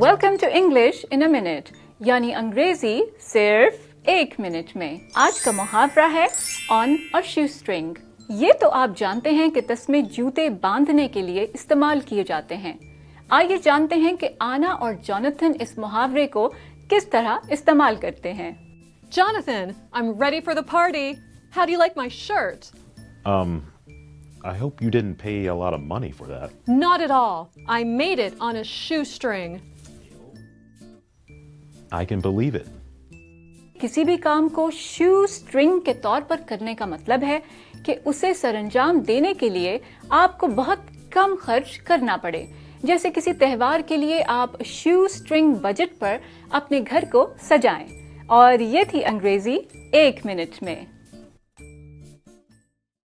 Welcome to English in a minute یعنی انگریزی صرف ایک منٹ میں آج کا محاورہ ہے آن اور شو اسٹرنگ یہ تو آپ جانتے ہیں کہ تسمے جوتے باندھنے کے لیے استعمال کیے جاتے ہیں آئیے جانتے ہیں کہ آنا اور جونتھن اس محاورے کو کس طرح استعمال کرتے ہیں Jonathan, I'm ready for the party. How do you like my shirt? Um, I hope you didn't pay a lot of money for that. Not at all. I made it on a shoestring. I can believe it کسی بھی کام کو شو string کے طور پر کرنے کا مطلب ہے کہ اسے سر انجام دینے کے لیے آپ کو بہت کم خرچ کرنا پڑے۔ جیسے کسی تہوار کے لیے آپ شو اسٹرنگ بجٹ پر اپنے گھر کو سجائیں۔ اور یہ تھی انگریزی ایک منٹ میں۔